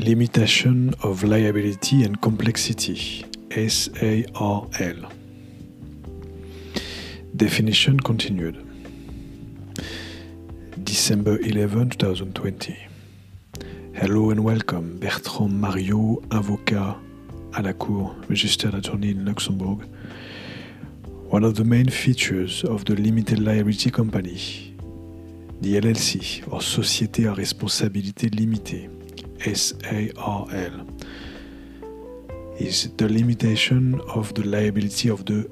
Limitation of Liability and Complexity, SARL. Definition continued. December 11, 2020. Hello and welcome, Bertrand Mario, avocat à la Cour, registered attorney in Luxembourg. One of the main features of the limited liability company, the LLC, or Société à responsabilité limitée, SARL, is the limitation of the liability of the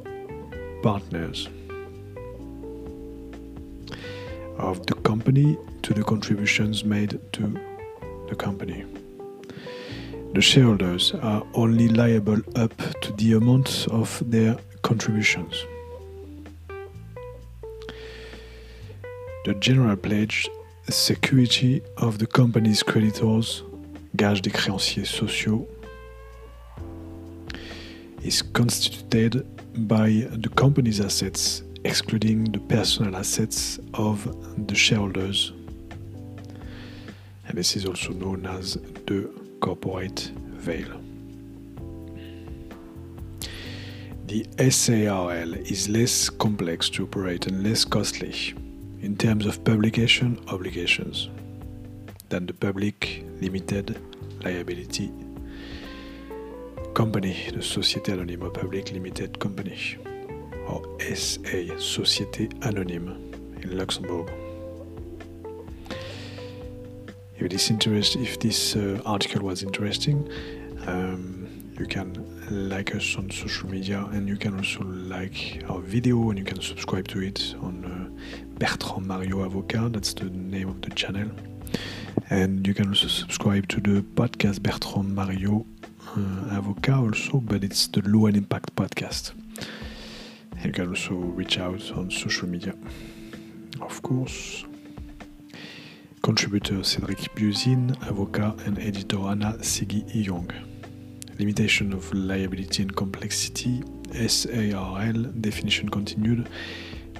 partners of the company to the contributions made to the company. The shareholders are only liable up to the amount of their contributions. The general pledge security of the company's creditors, gage des créanciers sociaux, is constituted by the company's assets, excluding the personal assets of the shareholders. And this is also known as the corporate veil. The SARL is less complex to operate and less costly in terms of publication obligations than the public limited liability company, the Société Anonyme Public Limited Company, or SA, Société Anonyme in Luxembourg. If this interest, if this uh, article was interesting, um, you can like us on social media and you can also like our video and you can subscribe to it on uh, Bertrand Mario Avocat. That's the name of the channel. And you can also subscribe to the podcast Bertrand Mario uh, Avocat also, but it's the Low and Impact podcast. You can also reach out on social media, of course. Contributor Cédric Buzin, avocat, and editor Anna Sigi Young. Limitation of liability and complexity, SARL, definition continued.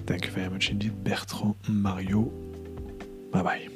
Thank you very much indeed, Bertrand Mario. Bye bye.